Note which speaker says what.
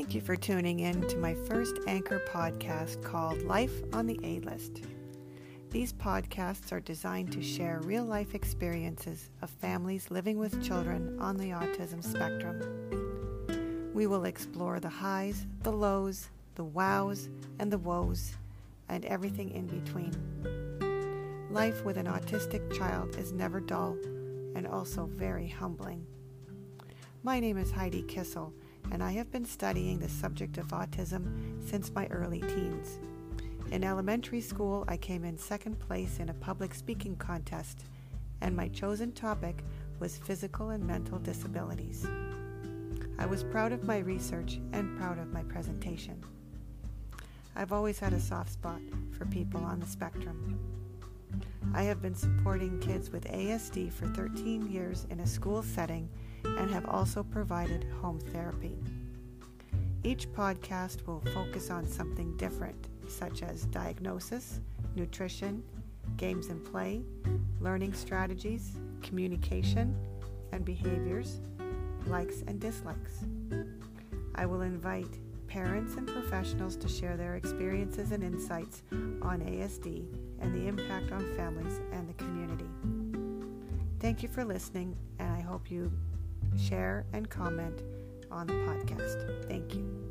Speaker 1: for tuning in to my first Anchor podcast called Life on the A List. These podcasts are designed to share real life experiences of families living with children on the autism spectrum. We will explore the highs, the lows, the wows, and the woes, and everything in between. Life with an autistic child is never dull and also very humbling. My name is Heidi Kissel, and I have been studying the subject of autism since my early teens. In elementary school, I came in second place in a public speaking contest, and my chosen topic was physical and mental disabilities. I was proud of my research and proud of my presentation. I've always had a soft spot for people on the spectrum. I have been supporting kids with ASD for 13 years in a school setting and have also provided home therapy. Each podcast will focus on something different such as diagnosis, nutrition, games and play, learning strategies, communication, and behaviors, likes and dislikes. I will invite parents and professionals to share their experiences and insights on ASD and the impact on families and the community. Thank you for listening, and I hope you share and comment on the podcast. Thank you.